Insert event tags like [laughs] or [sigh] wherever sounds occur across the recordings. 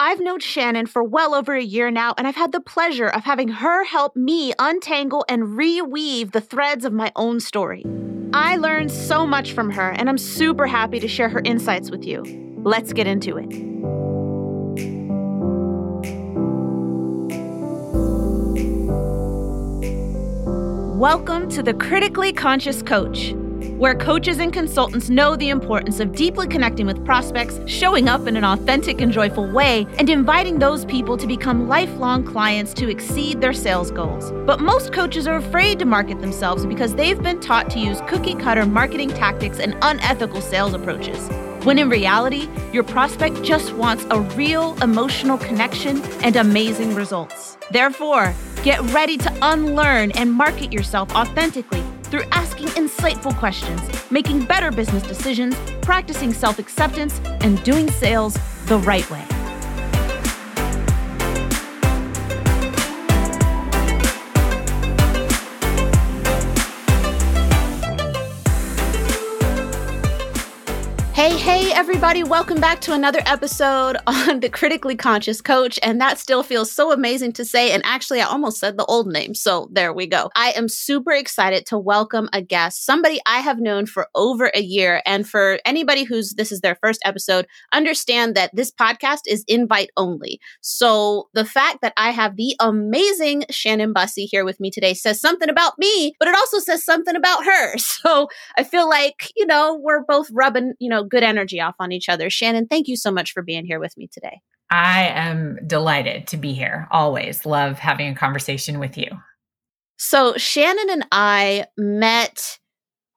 I've known Shannon for well over a year now, and I've had the pleasure of having her help me untangle and reweave the threads of my own story. I learned so much from her, and I'm super happy to share her insights with you. Let's get into it. Welcome to the Critically Conscious Coach where coaches and consultants know the importance of deeply connecting with prospects, showing up in an authentic and joyful way, and inviting those people to become lifelong clients to exceed their sales goals. But most coaches are afraid to market themselves because they've been taught to use cookie cutter marketing tactics and unethical sales approaches. When in reality, your prospect just wants a real emotional connection and amazing results. Therefore, get ready to unlearn and market yourself authentically through asking insightful questions, making better business decisions, practicing self acceptance, and doing sales the right way. Hey, hey, everybody, welcome back to another episode [laughs] on the Critically Conscious Coach. And that still feels so amazing to say. And actually, I almost said the old name. So there we go. I am super excited to welcome a guest, somebody I have known for over a year. And for anybody who's this is their first episode, understand that this podcast is invite only. So the fact that I have the amazing Shannon Busse here with me today says something about me, but it also says something about her. [laughs] So I feel like, you know, we're both rubbing, you know, good energy off on each other. Shannon, thank you so much for being here with me today. I am delighted to be here. Always love having a conversation with you. So, Shannon and I met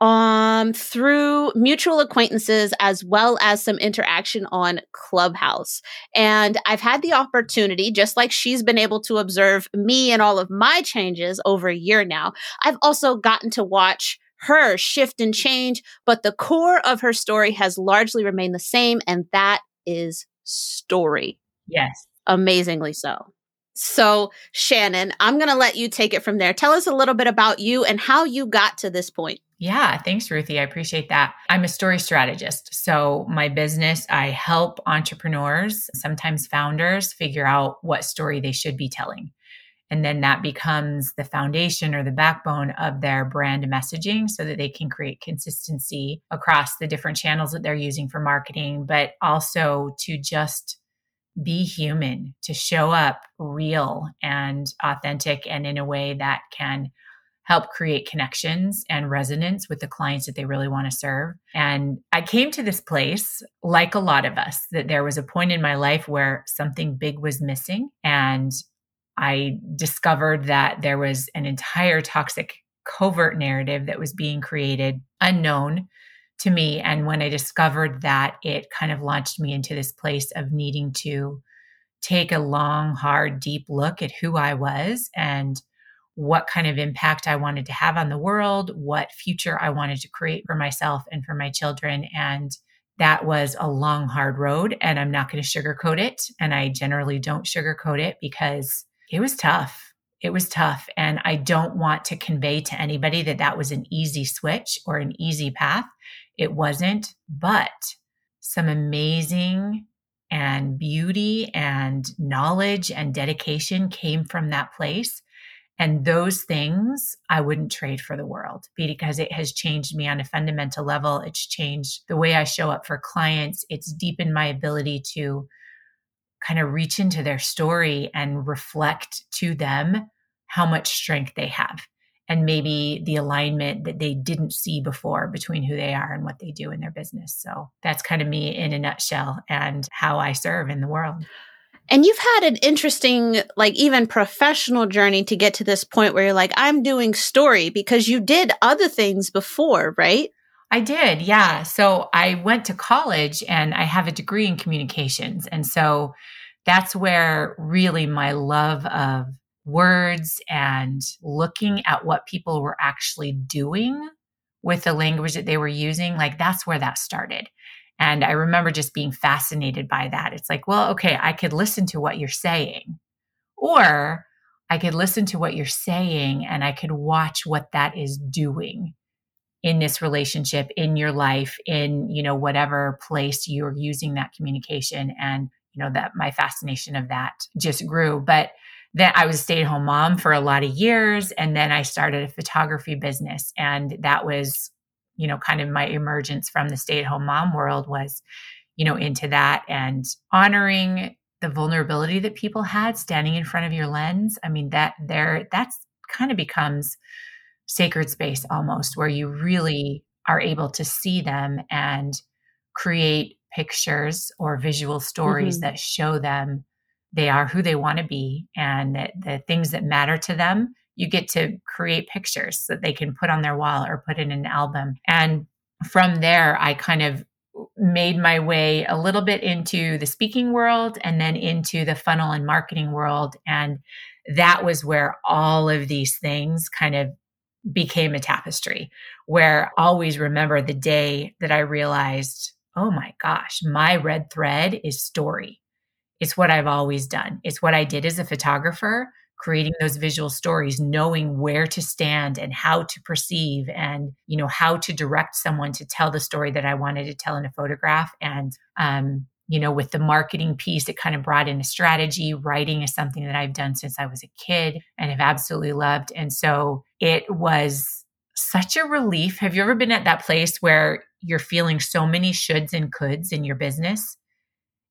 um through mutual acquaintances as well as some interaction on Clubhouse. And I've had the opportunity just like she's been able to observe me and all of my changes over a year now. I've also gotten to watch her shift and change, but the core of her story has largely remained the same, and that is story. Yes. Amazingly so. So, Shannon, I'm going to let you take it from there. Tell us a little bit about you and how you got to this point. Yeah, thanks, Ruthie. I appreciate that. I'm a story strategist. So, my business, I help entrepreneurs, sometimes founders, figure out what story they should be telling. And then that becomes the foundation or the backbone of their brand messaging so that they can create consistency across the different channels that they're using for marketing, but also to just be human, to show up real and authentic and in a way that can help create connections and resonance with the clients that they really want to serve. And I came to this place, like a lot of us, that there was a point in my life where something big was missing. And I discovered that there was an entire toxic covert narrative that was being created unknown to me. And when I discovered that, it kind of launched me into this place of needing to take a long, hard, deep look at who I was and what kind of impact I wanted to have on the world, what future I wanted to create for myself and for my children. And that was a long, hard road. And I'm not going to sugarcoat it. And I generally don't sugarcoat it because it was tough. It was tough. And I don't want to convey to anybody that that was an easy switch or an easy path. It wasn't, but some amazing and beauty and knowledge and dedication came from that place. And those things I wouldn't trade for the world because it has changed me on a fundamental level. It's changed the way I show up for clients. It's deepened my ability to kind of reach into their story and reflect to them how much strength they have and maybe the alignment that they didn't see before between who they are and what they do in their business. So that's kind of me in a nutshell and how I serve in the world. And you've had an interesting, like, even professional journey to get to this point where you're like, I'm doing story because you did other things before, right? I did, yeah. So I went to college and I have a degree in communications. And so that's where really my love of words and looking at what people were actually doing with the language that they were using, like that's where that started. And I remember just being fascinated by that. It's like, well, okay, I could listen to what you're saying, or I could listen to what you're saying and I could watch what that is doing in this relationship in your life in you know whatever place you're using that communication and you know, that my fascination of that just grew. But then I was a stay at home mom for a lot of years. And then I started a photography business. And that was, you know, kind of my emergence from the stay at home mom world was, you know, into that and honoring the vulnerability that people had standing in front of your lens. I mean, that there, that's kind of becomes sacred space almost where you really are able to see them and create pictures or visual stories mm-hmm. that show them they are who they want to be and that the things that matter to them you get to create pictures that they can put on their wall or put in an album and from there i kind of made my way a little bit into the speaking world and then into the funnel and marketing world and that was where all of these things kind of became a tapestry where I always remember the day that I realized, oh my gosh, my red thread is story. It's what I've always done. It's what I did as a photographer, creating those visual stories, knowing where to stand and how to perceive and, you know, how to direct someone to tell the story that I wanted to tell in a photograph. And um, you know, with the marketing piece, it kind of brought in a strategy. Writing is something that I've done since I was a kid and have absolutely loved. And so it was such a relief. Have you ever been at that place where you're feeling so many shoulds and coulds in your business?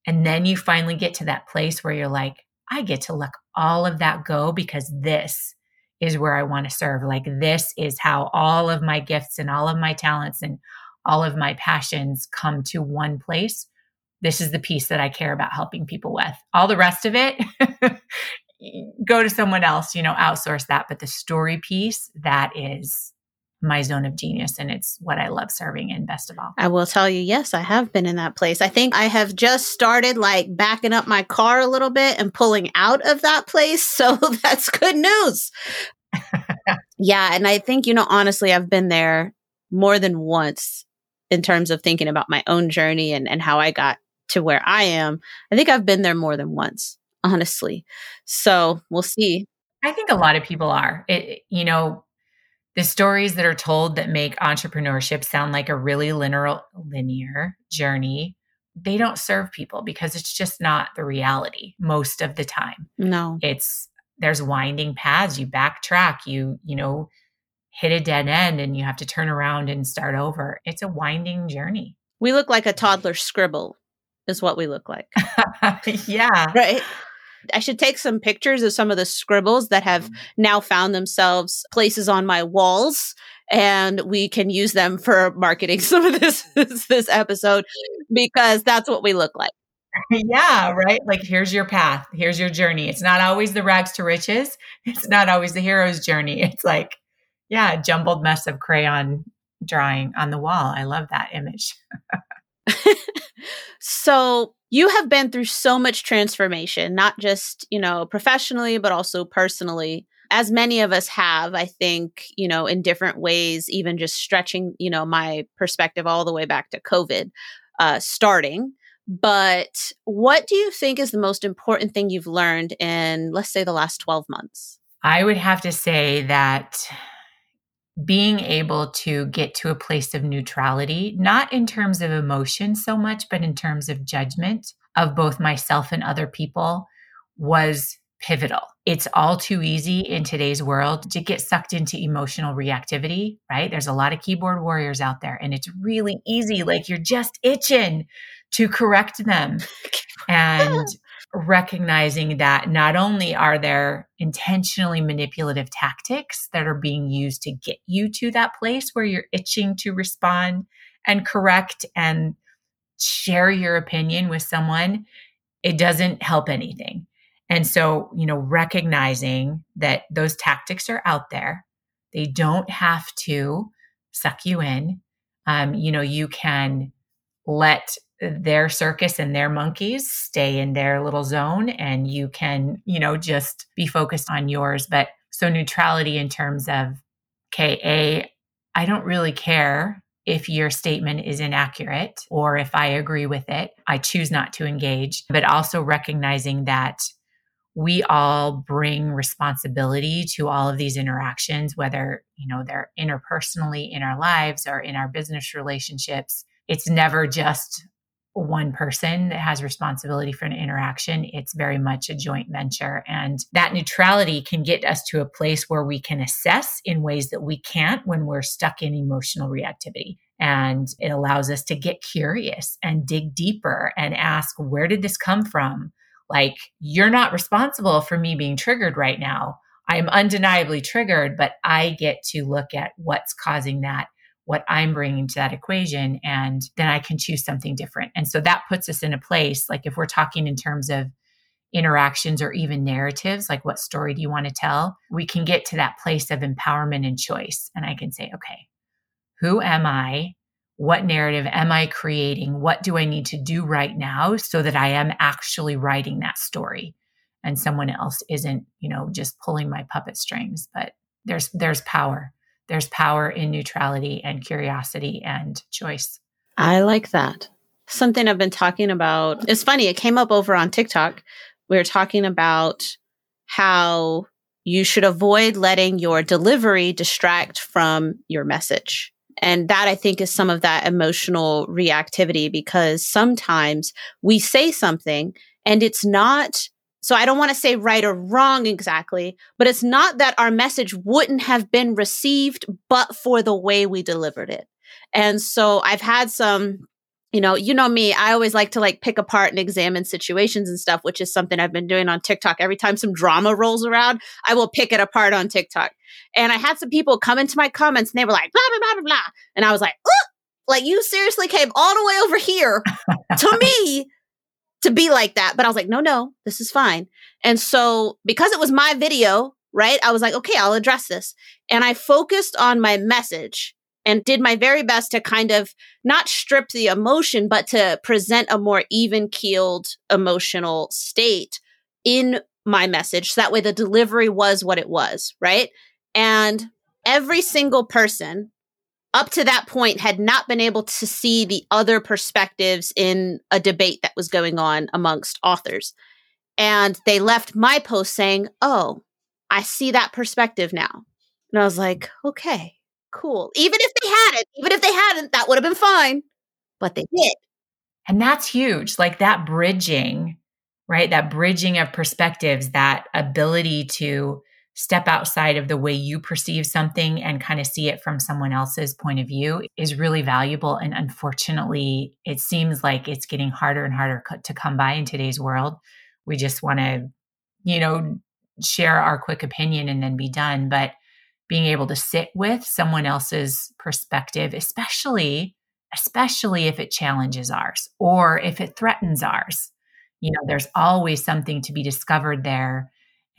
And then you finally get to that place where you're like, I get to let all of that go because this is where I want to serve. Like, this is how all of my gifts and all of my talents and all of my passions come to one place this is the piece that I care about helping people with. All the rest of it, [laughs] go to someone else, you know, outsource that. But the story piece, that is my zone of genius and it's what I love serving in best of all. I will tell you, yes, I have been in that place. I think I have just started like backing up my car a little bit and pulling out of that place. [laughs] So that's good news. [laughs] yeah. And I think, you know, honestly, I've been there more than once in terms of thinking about my own journey and, and how I got to where I am, I think I've been there more than once, honestly. So we'll see. I think a lot of people are. It, you know, the stories that are told that make entrepreneurship sound like a really linear linear journey they don't serve people because it's just not the reality most of the time no it's there's winding paths you backtrack you you know hit a dead end and you have to turn around and start over it's a winding journey we look like a toddler scribble is what we look like. [laughs] yeah. Right. I should take some pictures of some of the scribbles that have mm. now found themselves places on my walls and we can use them for marketing [laughs] some of this this episode because that's what we look like. [laughs] Yeah, right. Like here's your path. Here's your journey. It's not always the rags to riches. It's not always the hero's journey. [laughs] It's like yeah, a jumbled mess of crayon drawing on the wall. I love that image. [laughs] so you have been through so much transformation, not just, you know, professionally, but also personally. As many of us have, I think, you know, in different ways, even just stretching, you know, my perspective all the way back to COVID uh, starting. But what do you think is the most important thing you've learned in, let's say, the last 12 months? I would have to say that being able to get to a place of neutrality, not in terms of emotion so much, but in terms of judgment of both myself and other people, was pivotal. It's all too easy in today's world to get sucked into emotional reactivity, right? There's a lot of keyboard warriors out there, and it's really easy. Like you're just itching to correct them. [laughs] And recognizing that not only are there intentionally manipulative tactics that are being used to get you to that place where you're itching to respond and correct and share your opinion with someone, it doesn't help anything. And so, you know, recognizing that those tactics are out there, they don't have to suck you in. Um, you know, you can let their circus and their monkeys stay in their little zone and you can, you know, just be focused on yours. But so neutrality in terms of, okay, A, I don't really care if your statement is inaccurate or if I agree with it. I choose not to engage, but also recognizing that we all bring responsibility to all of these interactions, whether, you know, they're interpersonally in our lives or in our business relationships. It's never just one person that has responsibility for an interaction. It's very much a joint venture. And that neutrality can get us to a place where we can assess in ways that we can't when we're stuck in emotional reactivity. And it allows us to get curious and dig deeper and ask, where did this come from? Like, you're not responsible for me being triggered right now. I'm undeniably triggered, but I get to look at what's causing that what I'm bringing to that equation, and then I can choose something different. And so that puts us in a place like if we're talking in terms of interactions or even narratives, like what story do you want to tell, we can get to that place of empowerment and choice. And I can say, okay, who am I? What narrative am I creating? What do I need to do right now so that I am actually writing that story? And someone else isn't, you know, just pulling my puppet strings, but there's there's power there's power in neutrality and curiosity and choice. I like that. Something I've been talking about. It's funny, it came up over on TikTok. We were talking about how you should avoid letting your delivery distract from your message. And that I think is some of that emotional reactivity because sometimes we say something and it's not so I don't want to say right or wrong exactly, but it's not that our message wouldn't have been received, but for the way we delivered it. And so I've had some, you know, you know me, I always like to like pick apart and examine situations and stuff, which is something I've been doing on TikTok. Every time some drama rolls around, I will pick it apart on TikTok. And I had some people come into my comments and they were like, blah, blah, blah, blah, blah. And I was like, like you seriously came all the way over here to [laughs] me to be like that. But I was like, no, no, this is fine. And so because it was my video, right? I was like, okay, I'll address this. And I focused on my message and did my very best to kind of not strip the emotion, but to present a more even keeled emotional state in my message. So that way the delivery was what it was, right? And every single person up to that point had not been able to see the other perspectives in a debate that was going on amongst authors. And they left my post saying, Oh, I see that perspective now. And I was like, okay, cool. Even if they hadn't, even if they hadn't, that would have been fine. But they did. And that's huge. Like that bridging, right? That bridging of perspectives, that ability to step outside of the way you perceive something and kind of see it from someone else's point of view is really valuable. And unfortunately, it seems like it's getting harder and harder to come by in today's world. We just want to, you know, share our quick opinion and then be done. But being able to sit with someone else's perspective, especially, especially if it challenges ours or if it threatens ours, you know, there's always something to be discovered there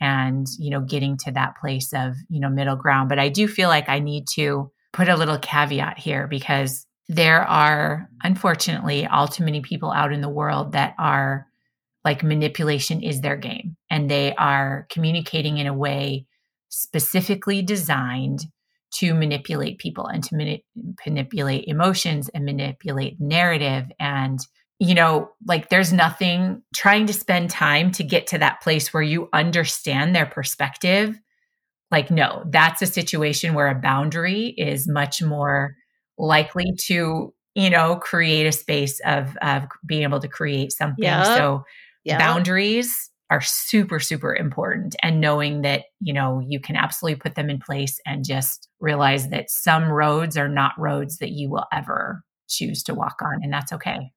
and you know getting to that place of you know middle ground. But i do feel like i need to put a little caveat here because there are unfortunately all too many people out in the world that are like manipulation is their game. And they are communicating in a way specifically designed to manipulate people and to mani- manipulate emotions and manipulate narrative and you know, like there's nothing trying to spend time to get to that place where you understand their perspective. Like, no, that's a situation where a boundary is much more likely to, you know, create a space of of being able to create something. Yep. So yep. boundaries are super, super important. And knowing that, you know, you can absolutely put them in place and just realize that some roads are not roads that you will ever choose to walk on. And that's okay.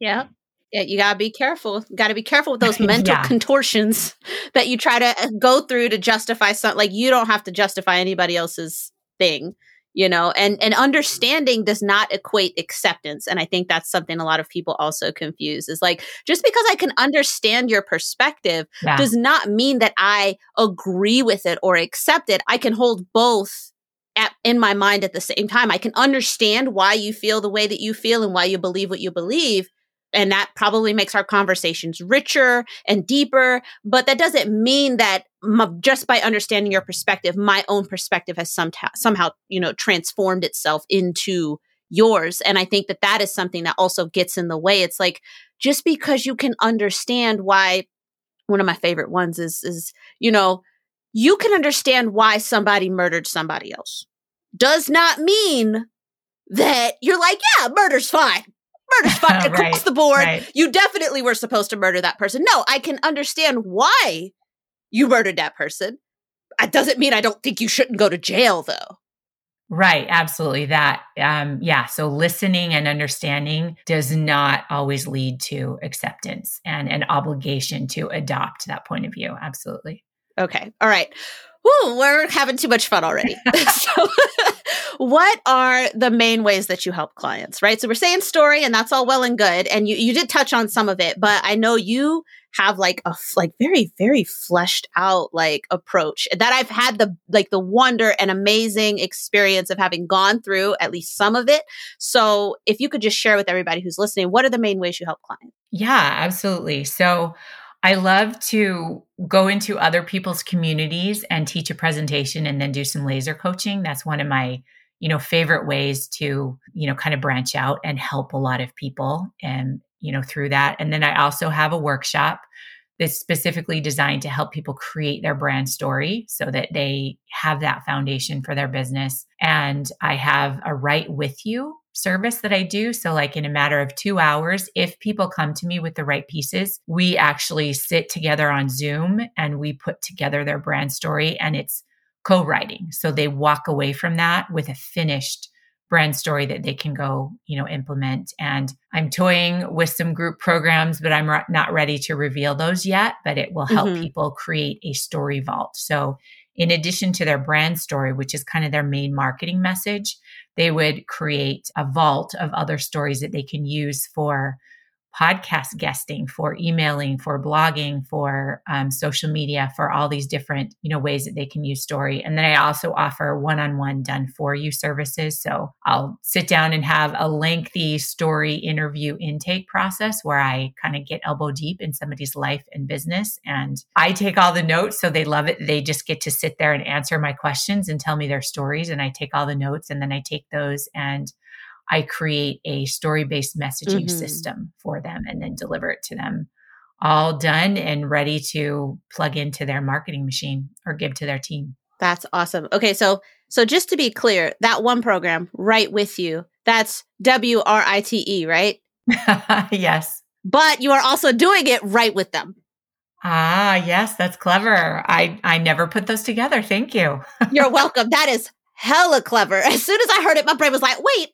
Yeah. Yeah, you gotta be careful. Got to be careful with [laughs] those mental yeah. contortions [laughs] that you try to uh, go through to justify something. Like you don't have to justify anybody else's thing, you know. And and understanding does not equate acceptance. And I think that's something a lot of people also confuse. Is like just because I can understand your perspective yeah. does not mean that I agree with it or accept it. I can hold both at, in my mind at the same time. I can understand why you feel the way that you feel and why you believe what you believe and that probably makes our conversations richer and deeper but that doesn't mean that just by understanding your perspective my own perspective has somehow somehow you know transformed itself into yours. And i think that that is something that also gets in the way. It's like just because you can understand why one of my favorite ones is is you know you can understand why somebody murdered somebody else does not mean that you're like yeah murder's fine murder [laughs] spot across the board. right. You definitely were supposed to murder that person. No, I can understand why you murdered that person. That doesn't mean I don't think you shouldn't go to jail, though. Right, absolutely. That, um, yeah. So listening and understanding does not always lead to acceptance and an obligation to adopt that point of view. Absolutely. Okay. All right. Woo, we're having too much fun already. [laughs] [laughs] so, what are the main ways that you help clients, right? So we're saying story and that's all well and good. And you, you did touch on some of it, but I know you have like a like very very fleshed out like approach that I've had the like the wonder and amazing experience of having gone through at least some of it. So if you could just share with everybody who's listening, what are the main ways you help clients? Yeah, absolutely. So I love to go into other people's communities and teach a presentation and then do some laser coaching. That's one of my, you know, favorite ways to, you know, kind of branch out and help a lot of people and, you know, through that. And then I also have a workshop that's specifically designed to help people create their brand story so that they have that foundation for their business. And I have a write with you service that I do. So, like in a matter of two hours, if people come to me with the right pieces, we actually sit together on Zoom and we put together their brand story and it's co writing. So they walk away from that with a finished brand story that they can go, you know, implement. And I'm toying with some group programs, but I'm not ready to reveal those yet, but it will help Mhm. people create a story vault. So in addition to their brand story, which is kind of their main marketing message, they would create a vault of other stories that they can use for podcast guesting, for emailing, for blogging, for um, social media, for all these different you know ways that they can use story. And then I also offer one-on-one done for you services. So I'll sit down and have a lengthy story interview intake process where I kind of get elbow deep in somebody's life and business, and I take all the notes, so they love it. They just get to sit there and answer my questions and tell me their stories, and I take all the notes, and then I take those and I create a story based messaging Mhm. system for them and then deliver it to them all done and ready to plug into their marketing machine or give to their team. That's awesome. Okay, so so just to be clear, that one program, right with you, that's W R I T E, right? [laughs] yes. But you are also doing it right with them. Ah, yes, that's clever. I I never put those together. Thank you. [laughs] You're welcome. That is hella clever. As soon as I heard it, my brain was like, wait,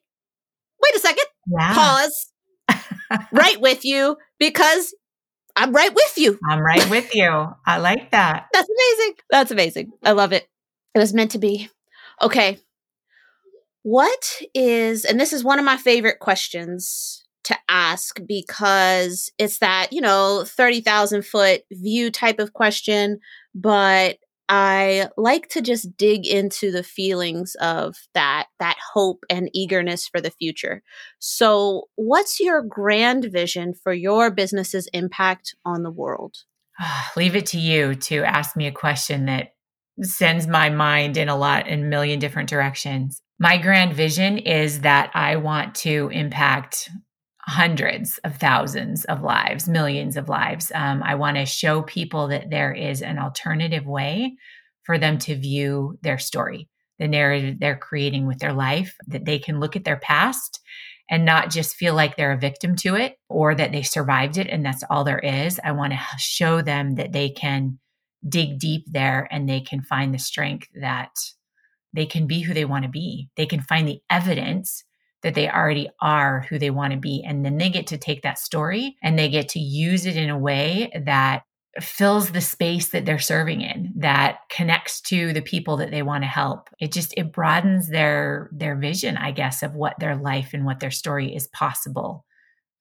wait a second, Yeah. pause, right with you, because I'm right with you. I'm right with you. I like that. [laughs] That's amazing. That's amazing. I love it. It was meant to be. Okay. What is, and this is one of my favorite questions to ask because it's that, you know, 30,000 foot view type of question, but I like to just dig into the feelings of that that hope and eagerness for the future. So, what's your grand vision for your business's impact on the world? Ah, leave it to you to ask me a question that sends my mind in a lot in a million different directions. My grand vision is that I want to impact hundreds of thousands of lives, millions of lives. Um, I want to show people that there is an alternative way for them to view their story, the narrative they're creating with their life, that they can look at their past and not just feel like they're a victim to it or that they survived it and that's all there is. I want to show them that they can dig deep there and they can find the strength that they can be who they want to be. They can find the evidence that they already are who they want to be. And then they get to take that story and they get to use it in a way that fills the space that they're serving in that connects to the people that they want to help it just it broadens their their vision i guess of what their life and what their story is possible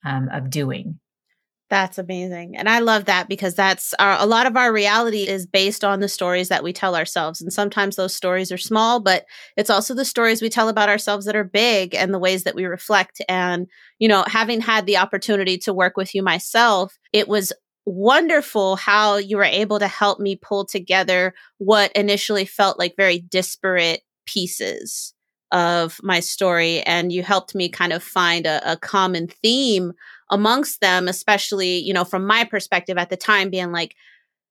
um, of doing That's amazing. And I love that because that's our, a lot of our reality is based on the stories that we tell ourselves. And sometimes those stories are small, but it's also the stories we tell about ourselves that are big and the ways that we reflect. And, you know, having had the opportunity to work with you myself, it was wonderful how you were able to help me pull together what initially felt like very disparate pieces of my story. And you helped me kind of find a, a common theme amongst them, especially, you know, from my perspective at the time, being like,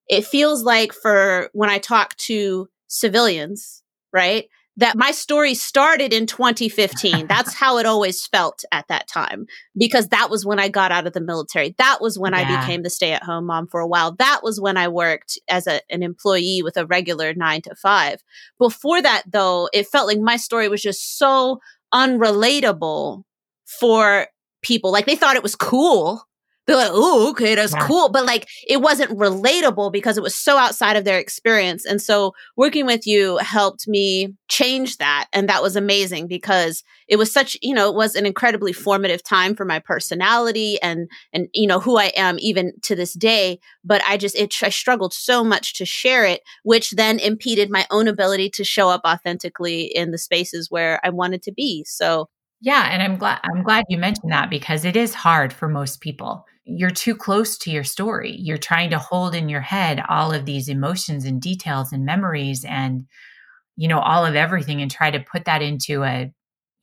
it feels like for when I talk to civilians, right? that my story started in 2015. That's [laughs] how it always felt at that time because that was when I got out of the military. That was when yeah. I became the stay at home mom for a while. That was when I worked as a, an employee with a regular nine to five. Before that, though, it felt like my story was just so unrelatable for people. Like they thought it was cool they're like, oh, okay, that's cool. But like it wasn't relatable because it was so outside of their experience. And so working with you helped me change that. And that was amazing because it was such, you know, it was an incredibly formative time for my personality and, and, you know, who I am even to this day. But I just, it, I struggled so much to share it, which then impeded my own ability to show up authentically in the spaces where I wanted to be. So yeah, and I'm glad I'm glad you mentioned that because it is hard for most people. You're too close to your story. You're trying to hold in your head all of these emotions and details and memories and you know all of everything and try to put that into a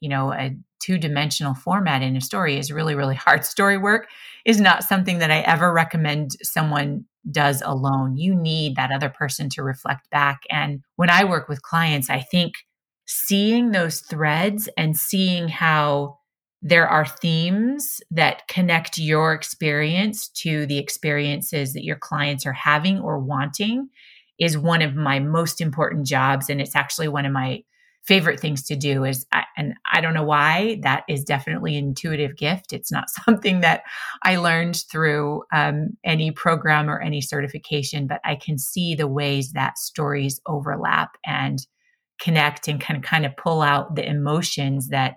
you know a two-dimensional format in a story is really really [laughs] hard. Story work is not something that I ever recommend someone does alone. You need that other person to reflect back and when I work with clients, I think seeing those threads and seeing how there are themes that connect your experience to the experiences that your clients are having or wanting is one of my most important jobs and it's actually one of my favorite things to do is and i don't know why that is definitely an intuitive gift. It's not [laughs] something that i learned through um, any program or any certification but i can see the ways that stories overlap and connect and can kind of kind of pull out the emotions that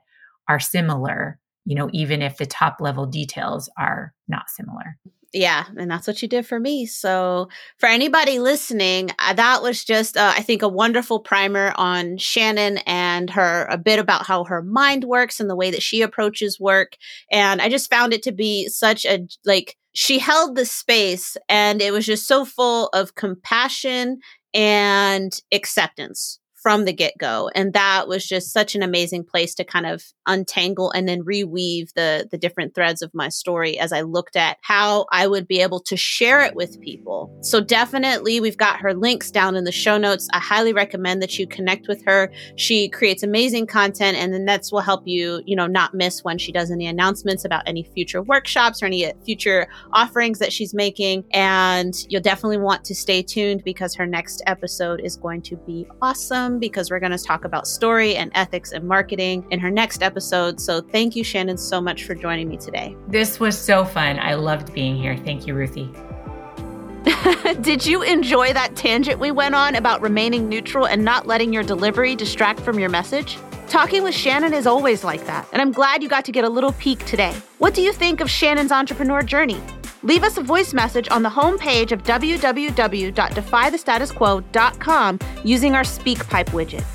are similar, you know, even if the top level details are not similar. Yeah, and that's what you did for me. So, for anybody listening, uh, that was just, uh, I think, a wonderful primer on Shannon and her, a bit about how her mind works and the way that she approaches work. And I just found it to be such a, like, she held the space and it was just so full of compassion and acceptance from the get go. And that was just such an amazing place to kind of untangle and then reweave the, the different threads of my story as I looked at how I would be able to share it with people. So definitely we've got her links down in the show notes. I highly recommend that you connect with her. She creates amazing content and then that's will help you, you know, not miss when she does any announcements about any future workshops or any uh, future offerings that she's making. And you'll definitely want to stay tuned because her next episode is going to be awesome because we're going to talk about story and ethics and marketing in her next episode. So thank you, Shannon, so much for joining me today. This was so fun. I loved being here. Thank you, Ruthie. [laughs] Did you enjoy that tangent we went on about remaining neutral and not letting your delivery distract from your message? Talking with Shannon is always like that, and I'm glad you got to get a little peek today. What do you think of Shannon's entrepreneur journey? Leave us a voice message on the homepage of www.defythestatusquo.com using our SpeakPipe widget.